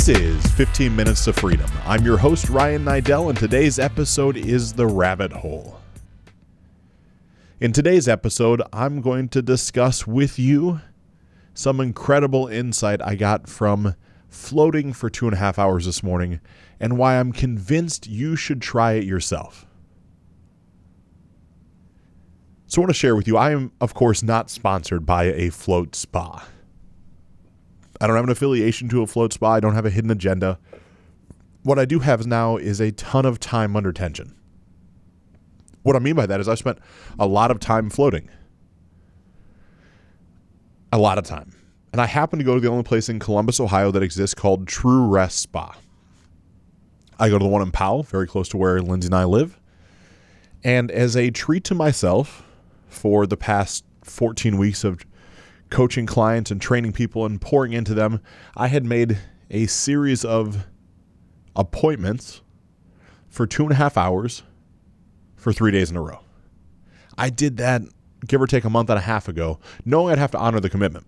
This is 15 Minutes to Freedom. I'm your host, Ryan Niddel, and today's episode is The Rabbit Hole. In today's episode, I'm going to discuss with you some incredible insight I got from floating for two and a half hours this morning and why I'm convinced you should try it yourself. So, I want to share with you I am, of course, not sponsored by a float spa. I don't have an affiliation to a float spa. I don't have a hidden agenda. What I do have now is a ton of time under tension. What I mean by that is I spent a lot of time floating. A lot of time. And I happen to go to the only place in Columbus, Ohio that exists called True Rest Spa. I go to the one in Powell, very close to where Lindsay and I live. And as a treat to myself for the past 14 weeks of coaching clients and training people and pouring into them, I had made a series of appointments for two and a half hours for three days in a row. I did that, give or take a month and a half ago, knowing I'd have to honor the commitment.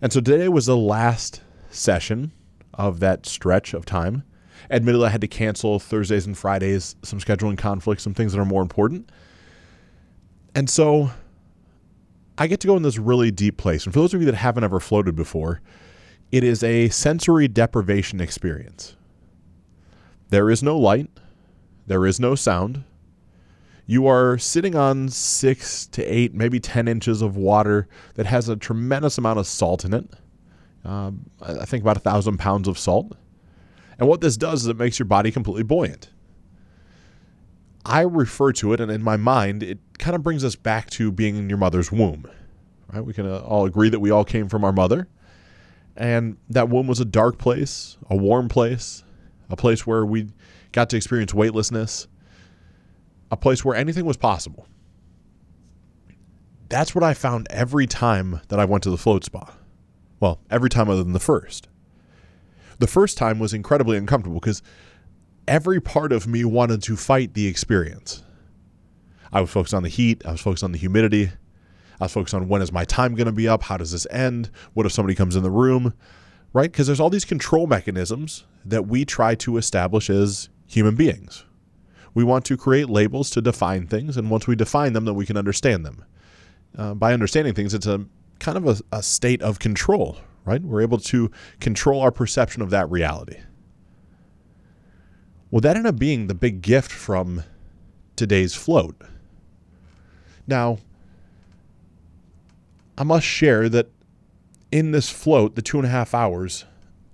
And so today was the last session of that stretch of time. Admittedly, I had to cancel Thursdays and Fridays, some scheduling conflicts, some things that are more important. And so I get to go in this really deep place. And for those of you that haven't ever floated before, it is a sensory deprivation experience. There is no light, there is no sound. You are sitting on six to eight, maybe 10 inches of water that has a tremendous amount of salt in it. Um, I think about a thousand pounds of salt. And what this does is it makes your body completely buoyant. I refer to it, and in my mind, it kind of brings us back to being in your mother's womb. Right? We can uh, all agree that we all came from our mother, and that womb was a dark place, a warm place, a place where we got to experience weightlessness, a place where anything was possible. That's what I found every time that I went to the float spa. Well, every time other than the first. The first time was incredibly uncomfortable because every part of me wanted to fight the experience. I was focused on the heat, I was focused on the humidity, I was focused on when is my time going to be up, how does this end, what if somebody comes in the room, right? Because there's all these control mechanisms that we try to establish as human beings. We want to create labels to define things, and once we define them, then we can understand them. Uh, by understanding things, it's a kind of a, a state of control, right? We're able to control our perception of that reality. Well, that ended up being the big gift from today's float. Now, I must share that in this float, the two and a half hours,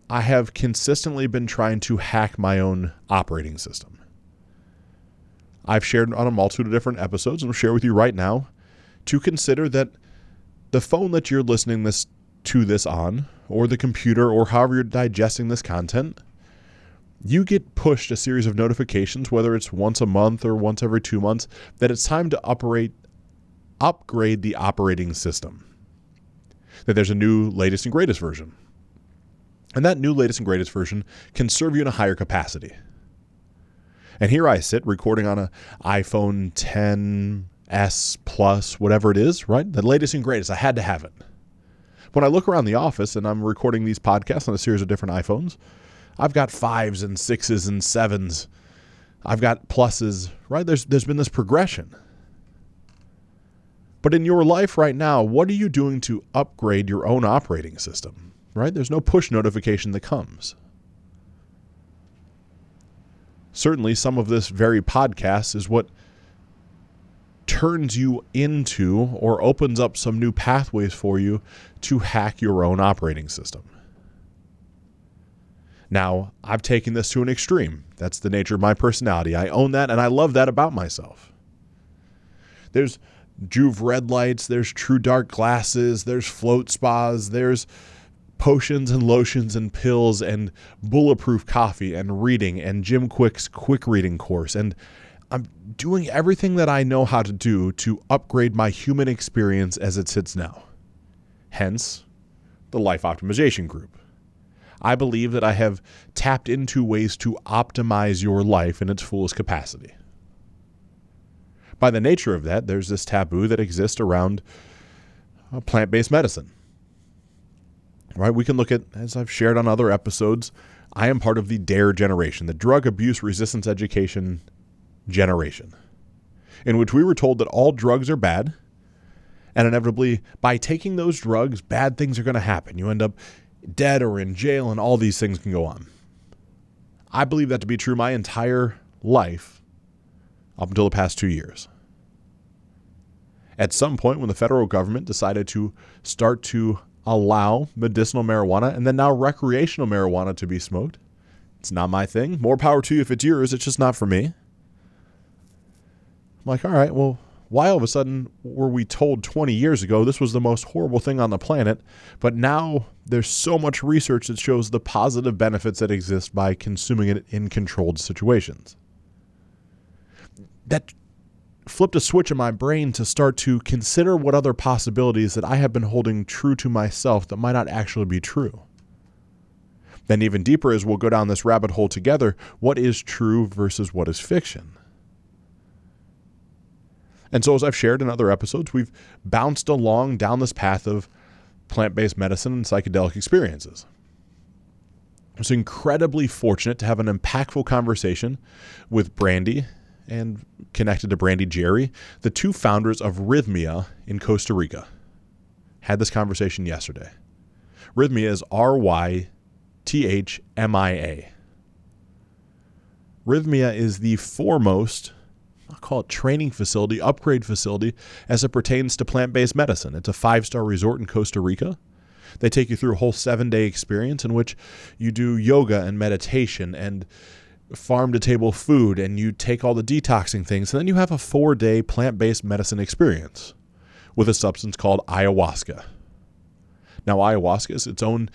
I have consistently been trying to hack my own operating system. I've shared on a multitude of different episodes and I'll share with you right now to consider that the phone that you're listening this to this on, or the computer, or however you're digesting this content, you get pushed a series of notifications, whether it's once a month or once every two months, that it's time to operate, upgrade the operating system. That there's a new latest and greatest version. And that new latest and greatest version can serve you in a higher capacity. And here I sit recording on an iPhone 10s Plus, whatever it is, right? The latest and greatest. I had to have it. When I look around the office and I'm recording these podcasts on a series of different iPhones, I've got fives and sixes and sevens. I've got pluses, right? There's there's been this progression. But in your life right now, what are you doing to upgrade your own operating system? Right? There's no push notification that comes. Certainly, some of this very podcast is what turns you into or opens up some new pathways for you to hack your own operating system. Now, I've taken this to an extreme. That's the nature of my personality. I own that and I love that about myself. There's Joovv red lights, there's True Dark glasses, there's float spas, there's potions and lotions and pills and bulletproof coffee and reading and Jim Kwik's quick reading course and I'm doing everything that I know how to do to upgrade my human experience as it sits now. Hence, the Life Optimization Group. I believe that I have tapped into ways to optimize your life in its fullest capacity. By the nature of that, there's this taboo that exists around uh, plant based medicine. Right? We can look at, as I've shared on other episodes, I am part of the DARE generation, the drug abuse resistance education generation, in which we were told that all drugs are bad. And inevitably, by taking those drugs, bad things are going to happen. You end up dead or in jail, and all these things can go on. I believe that to be true my entire life up until the past two years. At some point, when the federal government decided to start to allow medicinal marijuana and then now recreational marijuana to be smoked, it's not my thing. More power to you if it's yours. It's just not for me. I'm like, all right, well, why all of a sudden were we told 20 years ago this was the most horrible thing on the planet, but now there's so much research that shows the positive benefits that exist by consuming it in controlled situations? That flipped a switch in my brain to start to consider what other possibilities that I have been holding true to myself that might not actually be true. Then, even deeper, as we'll go down this rabbit hole together, what is true versus what is fiction? And so, as I've shared in other episodes, we've bounced along down this path of plant based medicine and psychedelic experiences. I was incredibly fortunate to have an impactful conversation with Brandy and connected to Brandy Jerry, the two founders of Rythmia in Costa Rica. Had this conversation yesterday. Rythmia is R Y T H M I A. Rythmia is the foremost, I'll call it training facility, upgrade facility, as it pertains to plant based medicine. It's a five star resort in Costa Rica. They take you through a whole seven day experience in which you do yoga and meditation and farm to table food and you take all the detoxing things, and then you have a four day plant based medicine experience with a substance called ayahuasca. Now, ayahuasca is its own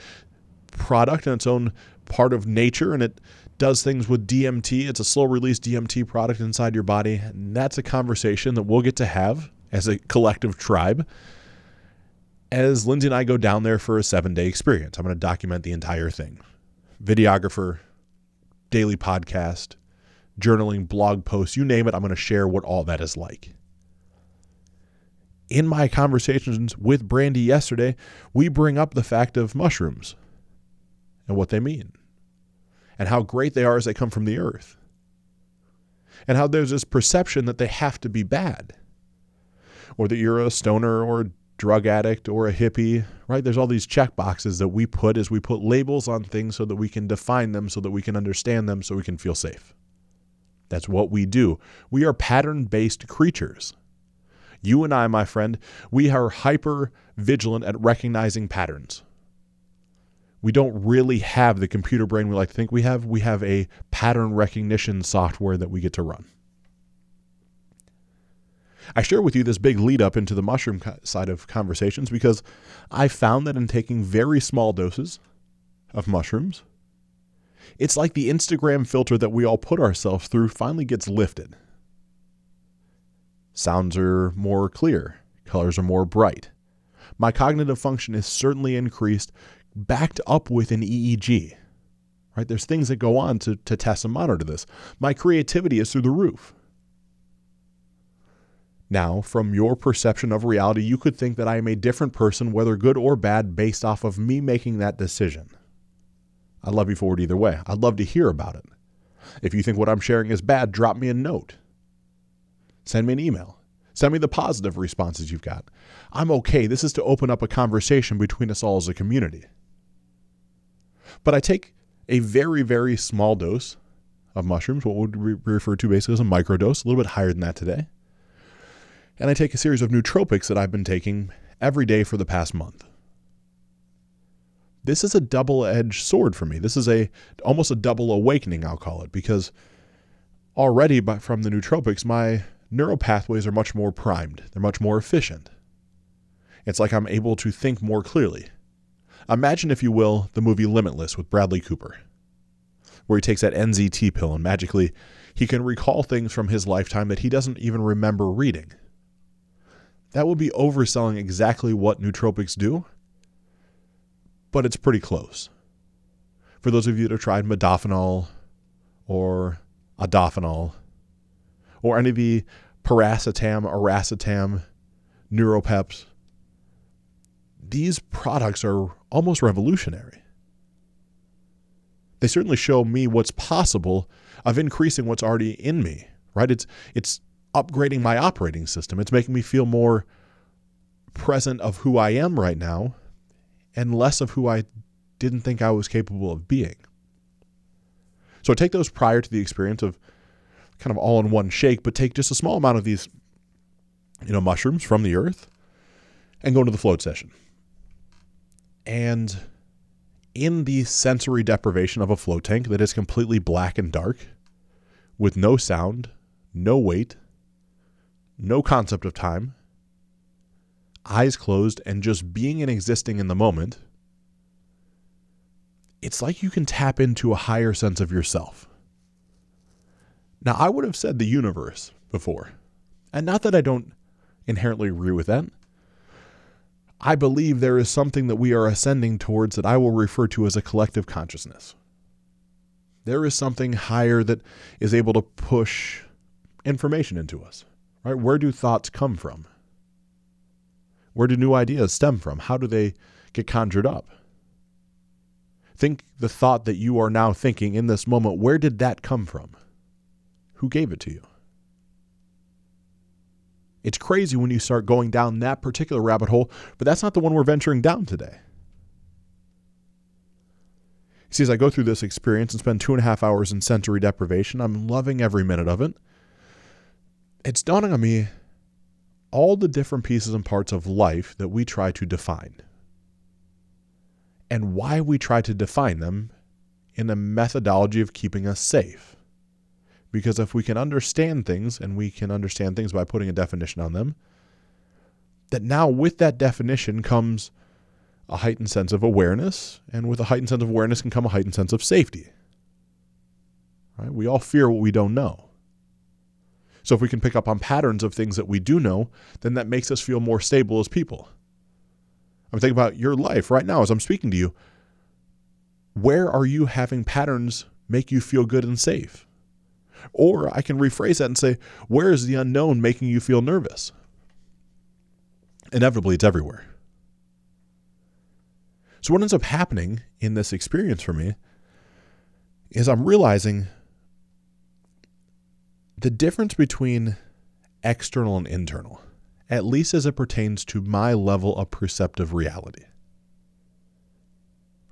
product and its own part of nature, and it does things with DMT. It's a slow release DMT product inside your body. And that's a conversation that we'll get to have as a collective tribe as Lindsay and I go down there for a seven day experience. I'm going to document the entire thing. Videographer, daily podcast, journaling, blog posts, you name it, I'm going to share what all that is like. In my conversations with Brandy yesterday, we bring up the fact of mushrooms and what they mean, and how great they are as they come from the earth, and how there's this perception that they have to be bad, or that you're a stoner or drug addict or a hippie, right? There's all these check boxes that we put as we put labels on things so that we can define them, so that we can understand them, so we can feel safe. That's what we do. We are pattern based creatures. You and I, my friend, we are hyper vigilant at recognizing patterns. We don't really have the computer brain we like to think we have. We have a pattern recognition software that we get to run. I share with you this big lead up into the mushroom side of conversations because I found that in taking very small doses of mushrooms, it's like the Instagram filter that we all put ourselves through finally gets lifted. Sounds are more clear, colors are more bright. My cognitive function is certainly increased, backed up with an EEG. Right? There's things that go on to, to test and monitor this. My creativity is through the roof. Now, from your perception of reality, you could think that I am a different person, whether good or bad, based off of me making that decision. I'd love you for it either way. I'd love to hear about it. If you think what I'm sharing is bad, drop me a note. Send me an email. Send me the positive responses you've got. I'm okay. This is to open up a conversation between us all as a community. But I take a very, very small dose of mushrooms, what would we refer to basically as a microdose, a little bit higher than that today and I take a series of nootropics that I've been taking every day for the past month. This is a double-edged sword for me. This is a almost a double awakening, I'll call it, because already by, from the nootropics, my neural pathways are much more primed. They're much more efficient. It's like I'm able to think more clearly. Imagine, if you will, the movie Limitless with Bradley Cooper, where he takes that NZT pill and magically he can recall things from his lifetime that he doesn't even remember reading that would be overselling exactly what nootropics do, but it's pretty close. For those of you that have tried modafinil or adrafinil or any of the piracetam, aniracetam, neuropeps, these products are almost revolutionary. They certainly show me what's possible of increasing what's already in me, right? It's it's upgrading my operating system. It's making me feel more present of who I am right now and less of who I didn't think I was capable of being. So take those prior to the experience of kind of all in one shake, but take just a small amount of these, you know, mushrooms from the earth and go into the float session. And in the sensory deprivation of a float tank that is completely black and dark, with no sound, no weight, no concept of time, eyes closed, and just being and existing in the moment, it's like you can tap into a higher sense of yourself. Now, I would have said the universe before, and not that I don't inherently agree with that. I believe there is something that we are ascending towards that I will refer to as a collective consciousness. There is something higher that is able to push information into us. Right? Where do thoughts come from? Where do new ideas stem from? How do they get conjured up? Think the thought that you are now thinking in this moment, where did that come from? Who gave it to you? It's crazy when you start going down that particular rabbit hole, but that's not the one we're venturing down today. See, as I go through this experience and spend two and a half hours in sensory deprivation, I'm loving every minute of it. It's dawning on me all the different pieces and parts of life that we try to define and why we try to define them in a methodology of keeping us safe. Because if we can understand things, and we can understand things by putting a definition on them, that now with that definition comes a heightened sense of awareness, and with a heightened sense of awareness can come a heightened sense of safety. Right? We all fear what we don't know. So if we can pick up on patterns of things that we do know, then that makes us feel more stable as people. I'm thinking about your life right now as I'm speaking to you. Where are you having patterns make you feel good and safe? Or I can rephrase that and say, where is the unknown making you feel nervous? Inevitably, it's everywhere. So, what ends up happening in this experience for me is I'm realizing the difference between external and internal, at least as it pertains to my level of perceptive reality.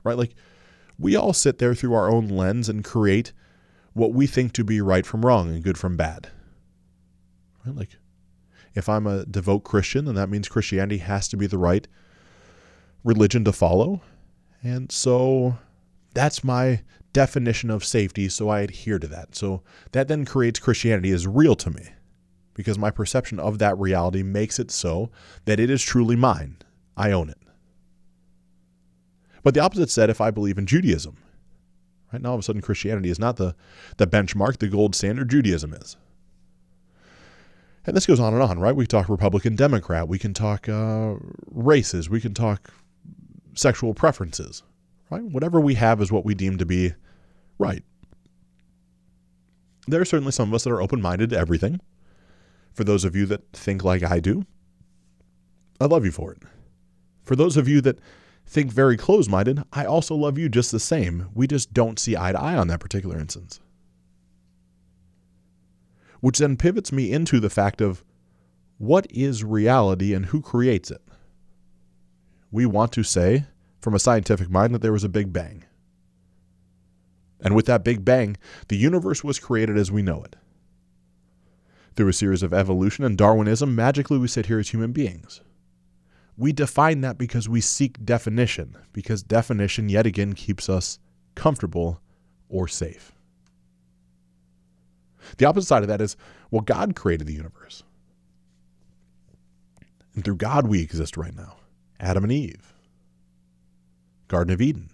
Right? Like, we all sit there through our own lens and create what we think to be right from wrong and good from bad. Right? Like, if I'm a devout Christian, then that means Christianity has to be the right religion to follow. And so that's my definition of safety, so I adhere to that. So that then creates Christianity as real to me because my perception of that reality makes it so that it is truly mine. I own it. But the opposite said if I believe in Judaism. Right now, all of a sudden, Christianity is not the, the benchmark, the gold standard. Judaism is. And this goes on and on, right? We talk Republican, Democrat. We can talk uh, races. We can talk sexual preferences, right? Whatever we have is what we deem to be right. There are certainly some of us that are open minded to everything. For those of you that think like I do, I love you for it. For those of you that think very close minded, I also love you just the same. We just don't see eye to eye on that particular instance. Which then pivots me into the fact of what is reality and who creates it? We want to say, from a scientific mind, that there was a Big Bang. And with that Big Bang, the universe was created as we know it. Through a series of evolution and Darwinism, magically we sit here as human beings. We define that because we seek definition, because definition yet again keeps us comfortable or safe. The opposite side of that is well, God created the universe. And through God, we exist right now Adam and Eve, Garden of Eden.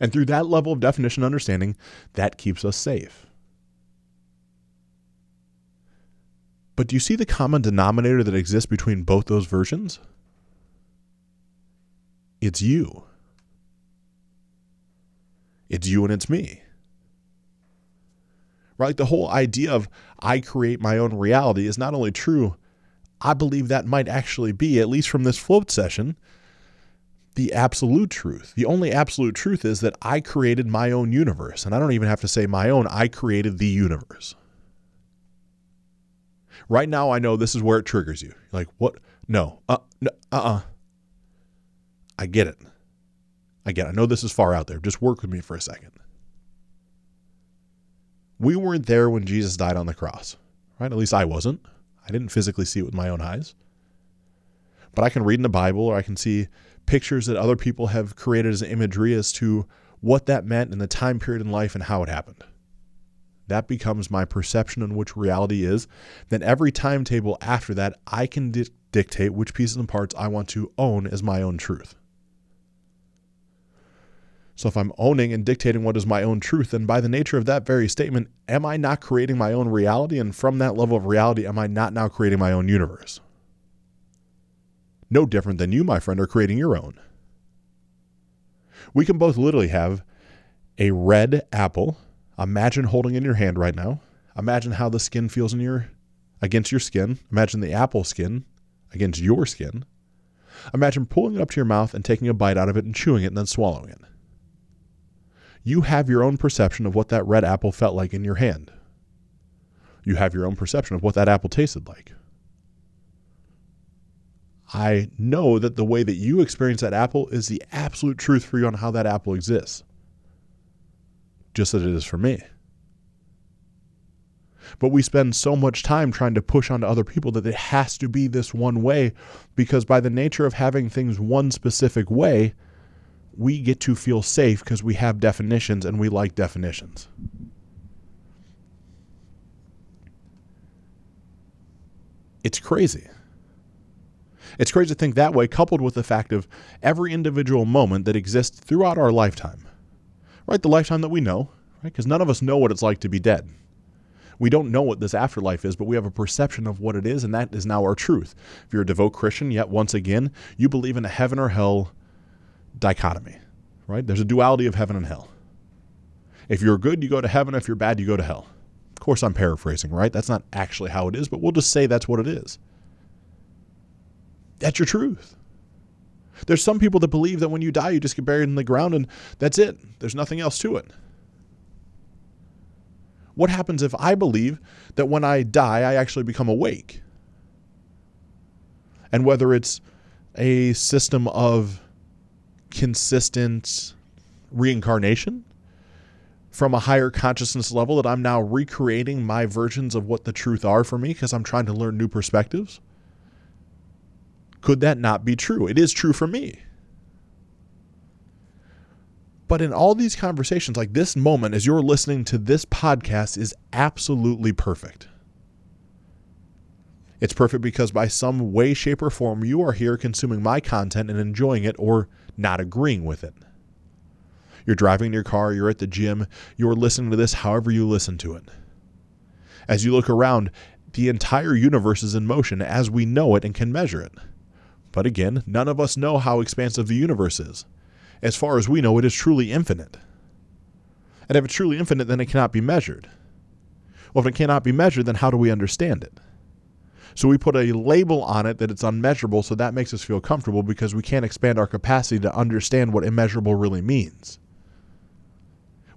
And through that level of definition and understanding, that keeps us safe. But do you see the common denominator that exists between both those versions? It's you. It's you and it's me. Right? The whole idea of I create my own reality is not only true, I believe that might actually be, at least from this float session, the absolute truth. The only absolute truth is that I created my own universe. And I don't even have to say my own, I created the universe. Right now, I know this is where it triggers you. Like, what? No. Uh, no, uh-uh. I get it. I get it. I know this is far out there. Just work with me for a second. We weren't there when Jesus died on the cross, right? At least I wasn't. I didn't physically see it with my own eyes. But I can read in the Bible or I can see pictures that other people have created as imagery as to what that meant in the time period in life and how it happened. That becomes my perception on which reality is. Then every timetable after that, I can di- dictate which pieces and parts I want to own as my own truth. So if I'm owning and dictating what is my own truth, then by the nature of that very statement, am I not creating my own reality? And from that level of reality, am I not now creating my own universe? No different than you, my friend, are creating your own. We can both literally have a red apple. Imagine holding in your hand right now. Imagine how the skin feels in your against your skin. Imagine the apple skin against your skin. Imagine pulling it up to your mouth and taking a bite out of it and chewing it and then swallowing it you have your own perception of what that red apple felt like in your hand. You have your own perception of what that apple tasted like. I know that the way that you experience that apple is the absolute truth for you on how that apple exists, just as it is for me. But we spend so much time trying to push onto other people that it has to be this one way because, by the nature of having things one specific way, we get to feel safe because we have definitions and we like definitions. It's crazy. It's crazy to think that way, coupled with the fact of every individual moment that exists throughout our lifetime. Right? The lifetime that we know, right? Because none of us know what it's like to be dead. We don't know what this afterlife is, but we have a perception of what it is, and that is now our truth. If you're a devout Christian, yet once again, you believe in a heaven or hell dichotomy, right? There's a duality of heaven and hell. If you're good, you go to heaven. If you're bad, you go to hell. Of course, I'm paraphrasing, right? That's not actually how it is, but we'll just say that's what it is. That's your truth. There's some people that believe that when you die, you just get buried in the ground and that's it. There's nothing else to it. What happens if I believe that when I die, I actually become awake? And whether it's a system of consistent reincarnation from a higher consciousness level that I'm now recreating my versions of what the truth are for me because I'm trying to learn new perspectives? Could that not be true? It is true for me. But in all these conversations, like this moment as you're listening to this podcast, is absolutely perfect. It's perfect because by some way, shape, or form, you are here consuming my content and enjoying it or not agreeing with it. You're driving your car, you're at the gym, you're listening to this however you listen to it. As you look around, the entire universe is in motion as we know it and can measure it. But again, none of us know how expansive the universe is. As far as we know, it is truly infinite. And if it's truly infinite, then it cannot be measured. Well, if it cannot be measured, then how do we understand it? So we put a label on it that it's unmeasurable, so that makes us feel comfortable because we can't expand our capacity to understand what immeasurable really means.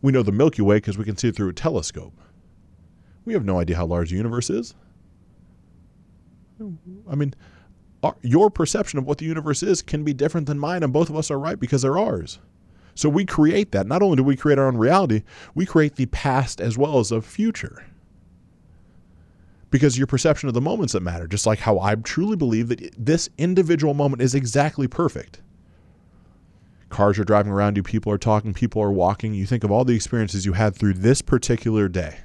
We know the Milky Way because we can see it through a telescope. We have no idea how large the universe is. I mean, our, your perception of what the universe is can be different than mine, and both of us are right because they're ours. So we create that. Not only do we create our own reality, we create the past as well as the future because your perception of the moments that matter, just like how I truly believe that this individual moment is exactly perfect. Cars are driving around you, people are talking, people are walking. You think of all the experiences you had through this particular day.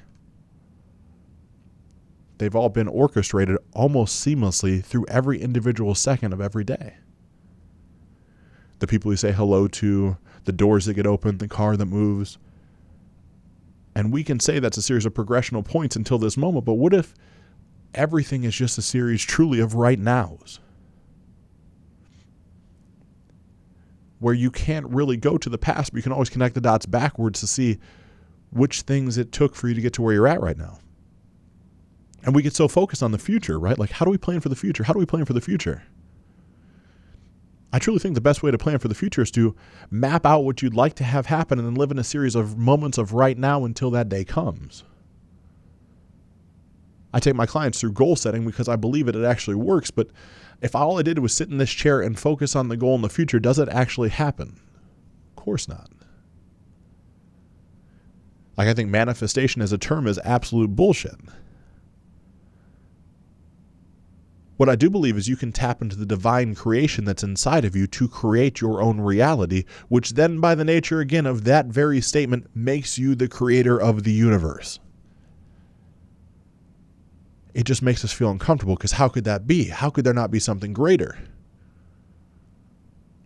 They've all been orchestrated almost seamlessly through every individual second of every day. The people you say hello to, the doors that get opened, the car that moves. And we can say that's a series of progressional points until this moment, but what if everything is just a series truly of right nows. Where you can't really go to the past, but you can always connect the dots backwards to see which things it took for you to get to where you're at right now. And we get so focused on the future, right? Like, how do we plan for the future? How do we plan for the future? I truly think the best way to plan for the future is to map out what you'd like to have happen and then live in a series of moments of right now until that day comes. I take my clients through goal setting because I believe it, it actually works. But if all I did was sit in this chair and focus on the goal in the future, does it actually happen? Of course not. Like, I think manifestation as a term is absolute bullshit. What I do believe is you can tap into the divine creation that's inside of you to create your own reality, which then, by the nature again of that very statement, makes you the creator of the universe. It just makes us feel uncomfortable because how could that be? How could there not be something greater?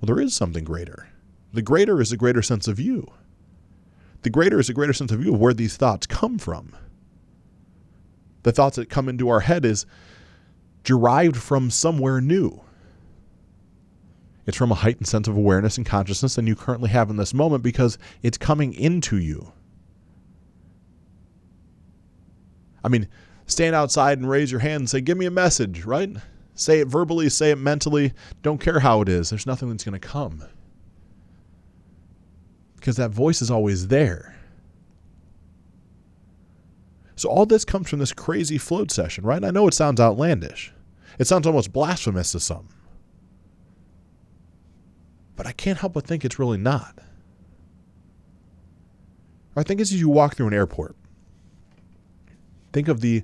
Well, there is something greater. The greater is a greater sense of you. The greater is a greater sense of you of where these thoughts come from. The thoughts that come into our head is derived from somewhere new. It's from a heightened sense of awareness and consciousness than you currently have in this moment because it's coming into you. I mean, stand outside and raise your hand and say, Give me a message, right? Say it verbally, say it mentally. Don't care how it is. There's nothing that's going to come. Because that voice is always there. So all this comes from this crazy float session, right? I know it sounds outlandish. It sounds almost blasphemous to some. But I can't help but think it's really not. I think as you walk through an airport, think of the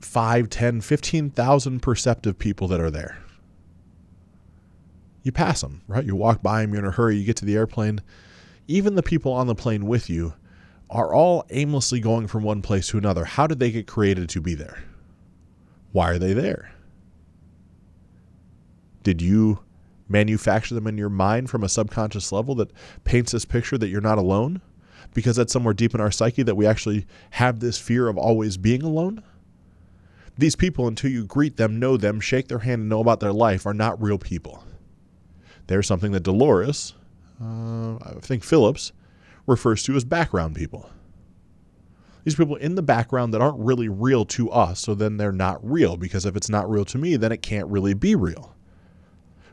5, 10, 15,000 perceptive people that are there. You pass them, right? You walk by them, you're in a hurry, you get to the airplane. Even the people on the plane with you are all aimlessly going from one place to another. How did they get created to be there? Why are they there? Did you manufacture them in your mind from a subconscious level that paints this picture that you're not alone? Because that's somewhere deep in our psyche that we actually have this fear of always being alone? These people, until you greet them, know them, shake their hand, and know about their life, are not real people. They're something that Dolores, uh, I think Phillips, refers to as background people. These people in the background that aren't really real to us, so then they're not real, because if it's not real to me, then it can't really be real.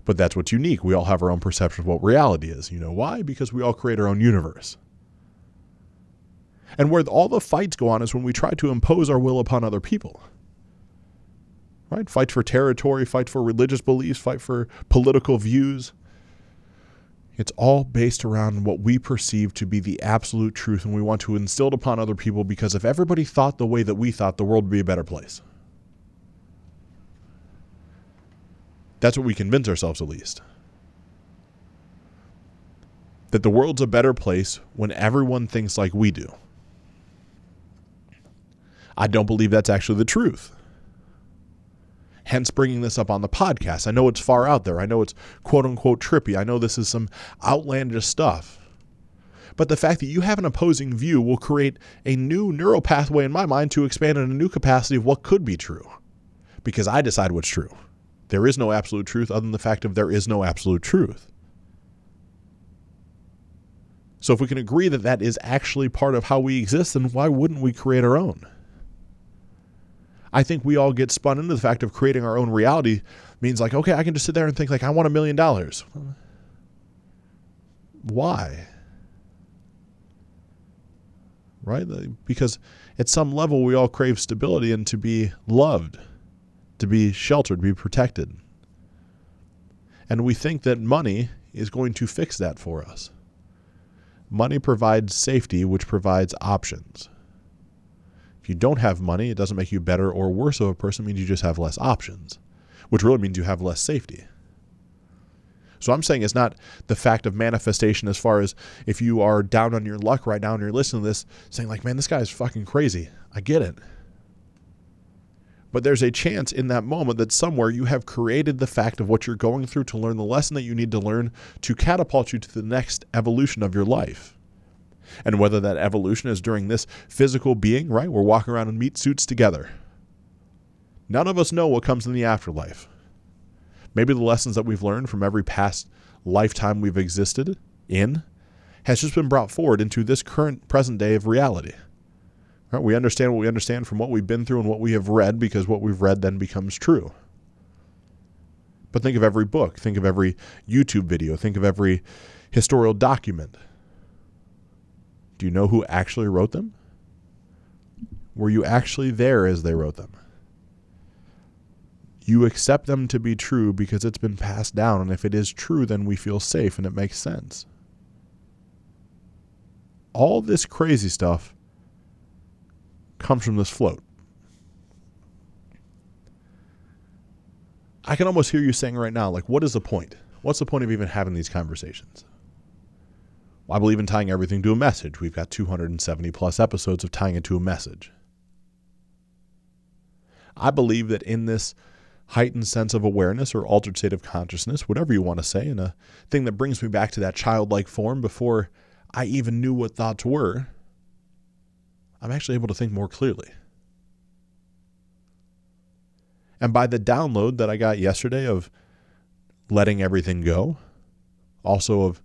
But that's what's unique. We all have our own perception of what reality is. You know why? Because we all create our own universe. And where all the fights go on is when we try to impose our will upon other people. Right? Fight for territory, fight for religious beliefs, fight for political views. It's all based around what we perceive to be the absolute truth, and we want to instill it upon other people because if everybody thought the way that we thought, the world would be a better place. That's what we convince ourselves, at least. That the world's a better place when everyone thinks like we do. I don't believe that's actually the truth. Hence, bringing this up on the podcast. I know it's far out there. I know it's quote unquote trippy. I know this is some outlandish stuff. But the fact that you have an opposing view will create a new neural pathway in my mind to expand in a new capacity of what could be true. Because I decide what's true. There is no absolute truth other than the fact of there is no absolute truth. So if we can agree that that is actually part of how we exist, then why wouldn't we create our own? I think we all get spun into the fact of creating our own reality means like, okay, I can just sit there and think like I want a million dollars. Why? Right? Because at some level we all crave stability and to be loved to be sheltered, be protected. And we think that money is going to fix that for us. Money provides safety, which provides options. If you don't have money, it doesn't make you better or worse of a person, it means you just have less options, which really means you have less safety. So I'm saying it's not the fact of manifestation as far as if you are down on your luck right now and you're listening to this, saying, like, man, this guy is fucking crazy. I get it. But there's a chance in that moment that somewhere you have created the fact of what you're going through to learn the lesson that you need to learn to catapult you to the next evolution of your life. And whether that evolution is during this physical being, right? We're walking around in meat suits together. None of us know what comes in the afterlife. Maybe the lessons that we've learned from every past lifetime we've existed in has just been brought forward into this current present day of reality. Right? We understand what we understand from what we've been through and what we have read because what we've read then becomes true. But think of every book, think of every YouTube video, think of every historical document. Do you know who actually wrote them? Were you actually there as they wrote them? You accept them to be true because it's been passed down, and if it is true, then we feel safe and it makes sense. All this crazy stuff comes from this float. I can almost hear you saying right now, like, what is the point? What's the point of even having these conversations? Well, I believe in tying everything to a message. We've got 270 plus episodes of tying it to a message. I believe that in this heightened sense of awareness or altered state of consciousness, whatever you want to say, and a thing that brings me back to that childlike form before I even knew what thoughts were, I'm actually able to think more clearly. And by the download that I got yesterday of letting everything go, also of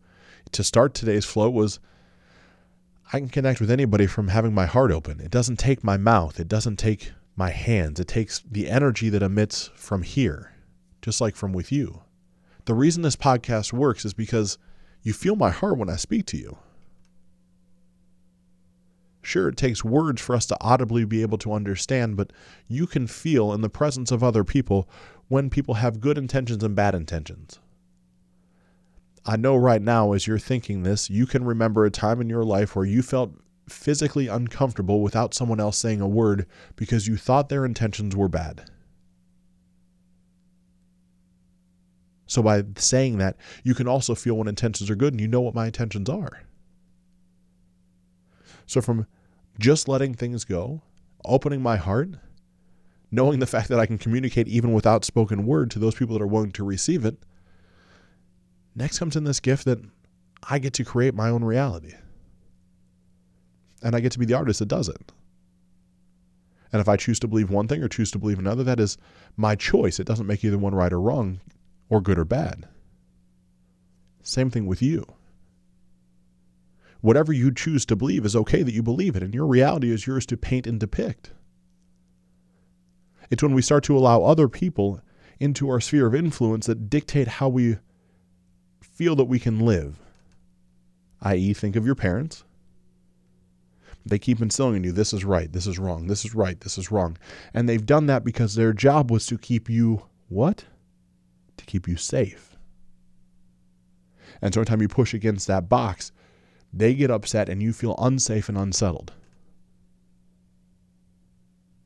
to start today's flow was I can connect with anybody from having my heart open. It doesn't take my mouth, it doesn't take my hands, it takes the energy that emits from here, just like from with you. The reason this podcast works is because you feel my heart when I speak to you. Sure, it takes words for us to audibly be able to understand, but you can feel in the presence of other people when people have good intentions and bad intentions. I know right now, as you're thinking this, you can remember a time in your life where you felt physically uncomfortable without someone else saying a word because you thought their intentions were bad. So, by saying that, you can also feel when intentions are good and you know what my intentions are. So, from just letting things go, opening my heart, knowing the fact that I can communicate even without spoken word to those people that are willing to receive it, next comes in this gift that I get to create my own reality. And I get to be the artist that does it. And if I choose to believe one thing or choose to believe another, that is my choice. It doesn't make either one right or wrong, or good or bad. Same thing with you whatever you choose to believe is okay that you believe it, and your reality is yours to paint and depict. It's when we start to allow other people into our sphere of influence that dictate how we feel that we can live. I.e., think of your parents. They keep instilling in you this is right, this is wrong, this is right, this is wrong. And they've done that because their job was to keep you what? To keep you safe. And so, anytime you push against that box, they get upset and you feel unsafe and unsettled.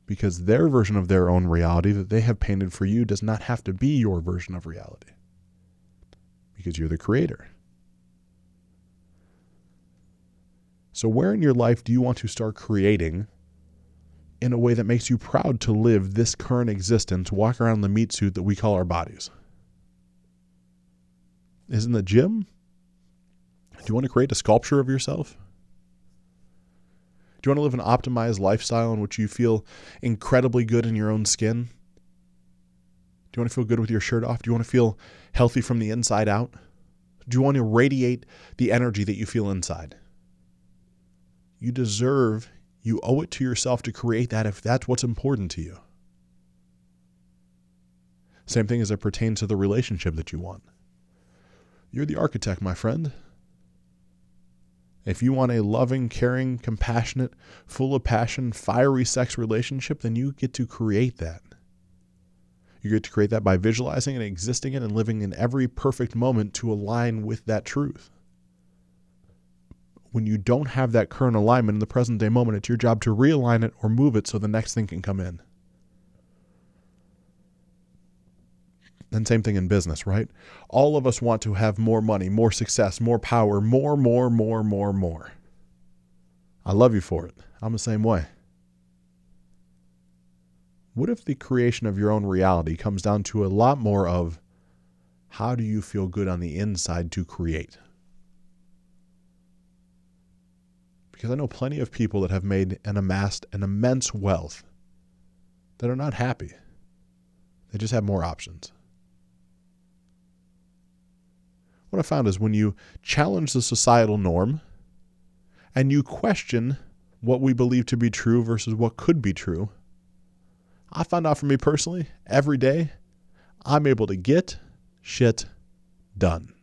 Because their version of their own reality that they have painted for you does not have to be your version of reality. Because you're the creator. So, where in your life do you want to start creating in a way that makes you proud to live this current existence, walk around the meat suit that we call our bodies? Is in the gym? Do you want to create a sculpture of yourself? Do you want to live an optimized lifestyle in which you feel incredibly good in your own skin? Do you want to feel good with your shirt off? Do you want to feel healthy from the inside out? Do you want to radiate the energy that you feel inside? You deserve, you owe it to yourself to create that if that's what's important to you. Same thing as it pertains to the relationship that you want. You're the architect, my friend. If you want a loving, caring, compassionate, full of passion, fiery sex relationship, then you get to create that. You get to create that by visualizing and existing it and living in every perfect moment to align with that truth. When you don't have that current alignment in the present day moment, it's your job to realign it or move it so the next thing can come in. And same thing in business, right? All of us want to have more money, more success, more power, more, more, more, more, more. I love you for it. I'm the same way. What if the creation of your own reality comes down to a lot more of how do you feel good on the inside to create? Because I know plenty of people that have made and amassed an immense wealth that are not happy. They just have more options. What I found is when you challenge the societal norm and you question what we believe to be true versus what could be true, I find out for me personally, every day, I'm able to get shit done.